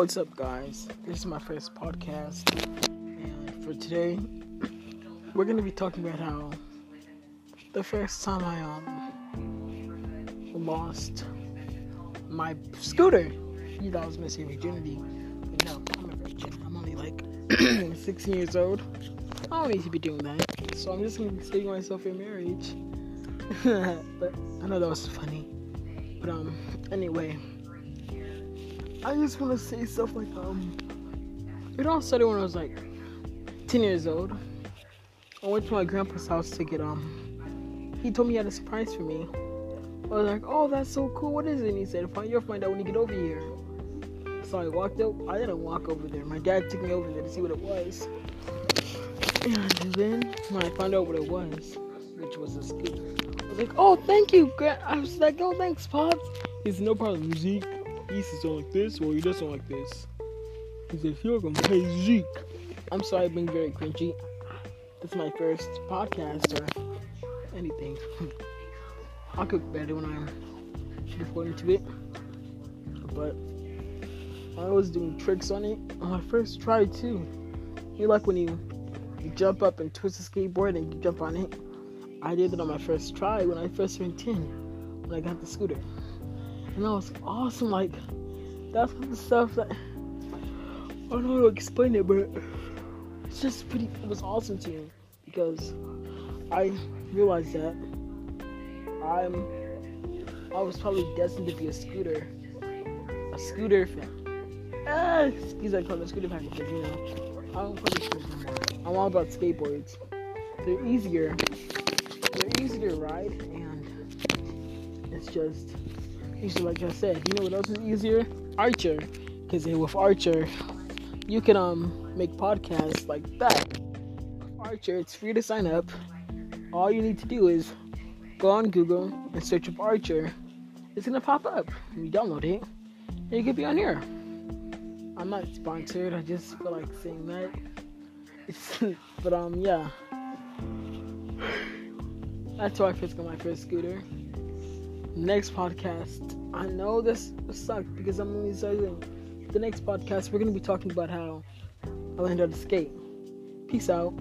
What's up, guys? This is my first podcast, and for today, we're gonna be talking about how the first time I um lost my scooter. You thought I was missing virginity, but no, I'm a virgin. I'm only like 16 years old. I don't need to be doing that, so I'm just gonna be saving myself in marriage. but I know that was funny. But um, anyway, I just want to say stuff like um, it all started when I was like 10 years old. I went to my grandpa's house to get um, he told me he had a surprise for me. I was like, oh, that's so cool. What is it? And he said, you'll find out when you get over here. So I walked up. I didn't walk over there. My dad took me over there to see what it was. And then when I found out what it was, which was a scooter, I was like, oh, thank you, Grant. I was like, oh, thanks, Pops. Said, no problem, Zeke. To sound like this, or he does sound like this. He said, you're gonna pay Zeke. I'm sorry, I'm being very cringy. This is my first podcast or anything. I'll cook better when I'm before to it. But I was doing tricks on it on my first try too. You like when you, you jump up and twist the skateboard and you jump on it. I did it on my first try when I first turned 10 when I got the scooter. And that was awesome. Like that's the stuff that I don't know how to explain it, but it's just pretty it was awesome to me because I realized that I'm I was probably destined to be a scooter, a scooter fan. Ah, excuse me, I call it a scooter fan because you know I don't play scooters anymore. I'm all about skateboards. They're easier. They're easier to ride, and it's just easier. Like I said, you know what else is easier? Anchor, because with Anchor, you can um make podcasts like that. Anchor, it's free to sign up. All you need to do is go on Google and search up Anchor. It's gonna pop up. You download it, and you can be on here. I'm not sponsored. I just feel like saying that. It's, but um, yeah. That's why I first got my first scooter. Next podcast. I know this sucks because I'm only starting. The next podcast, we're gonna be talking about how I learned how to skate. Peace out.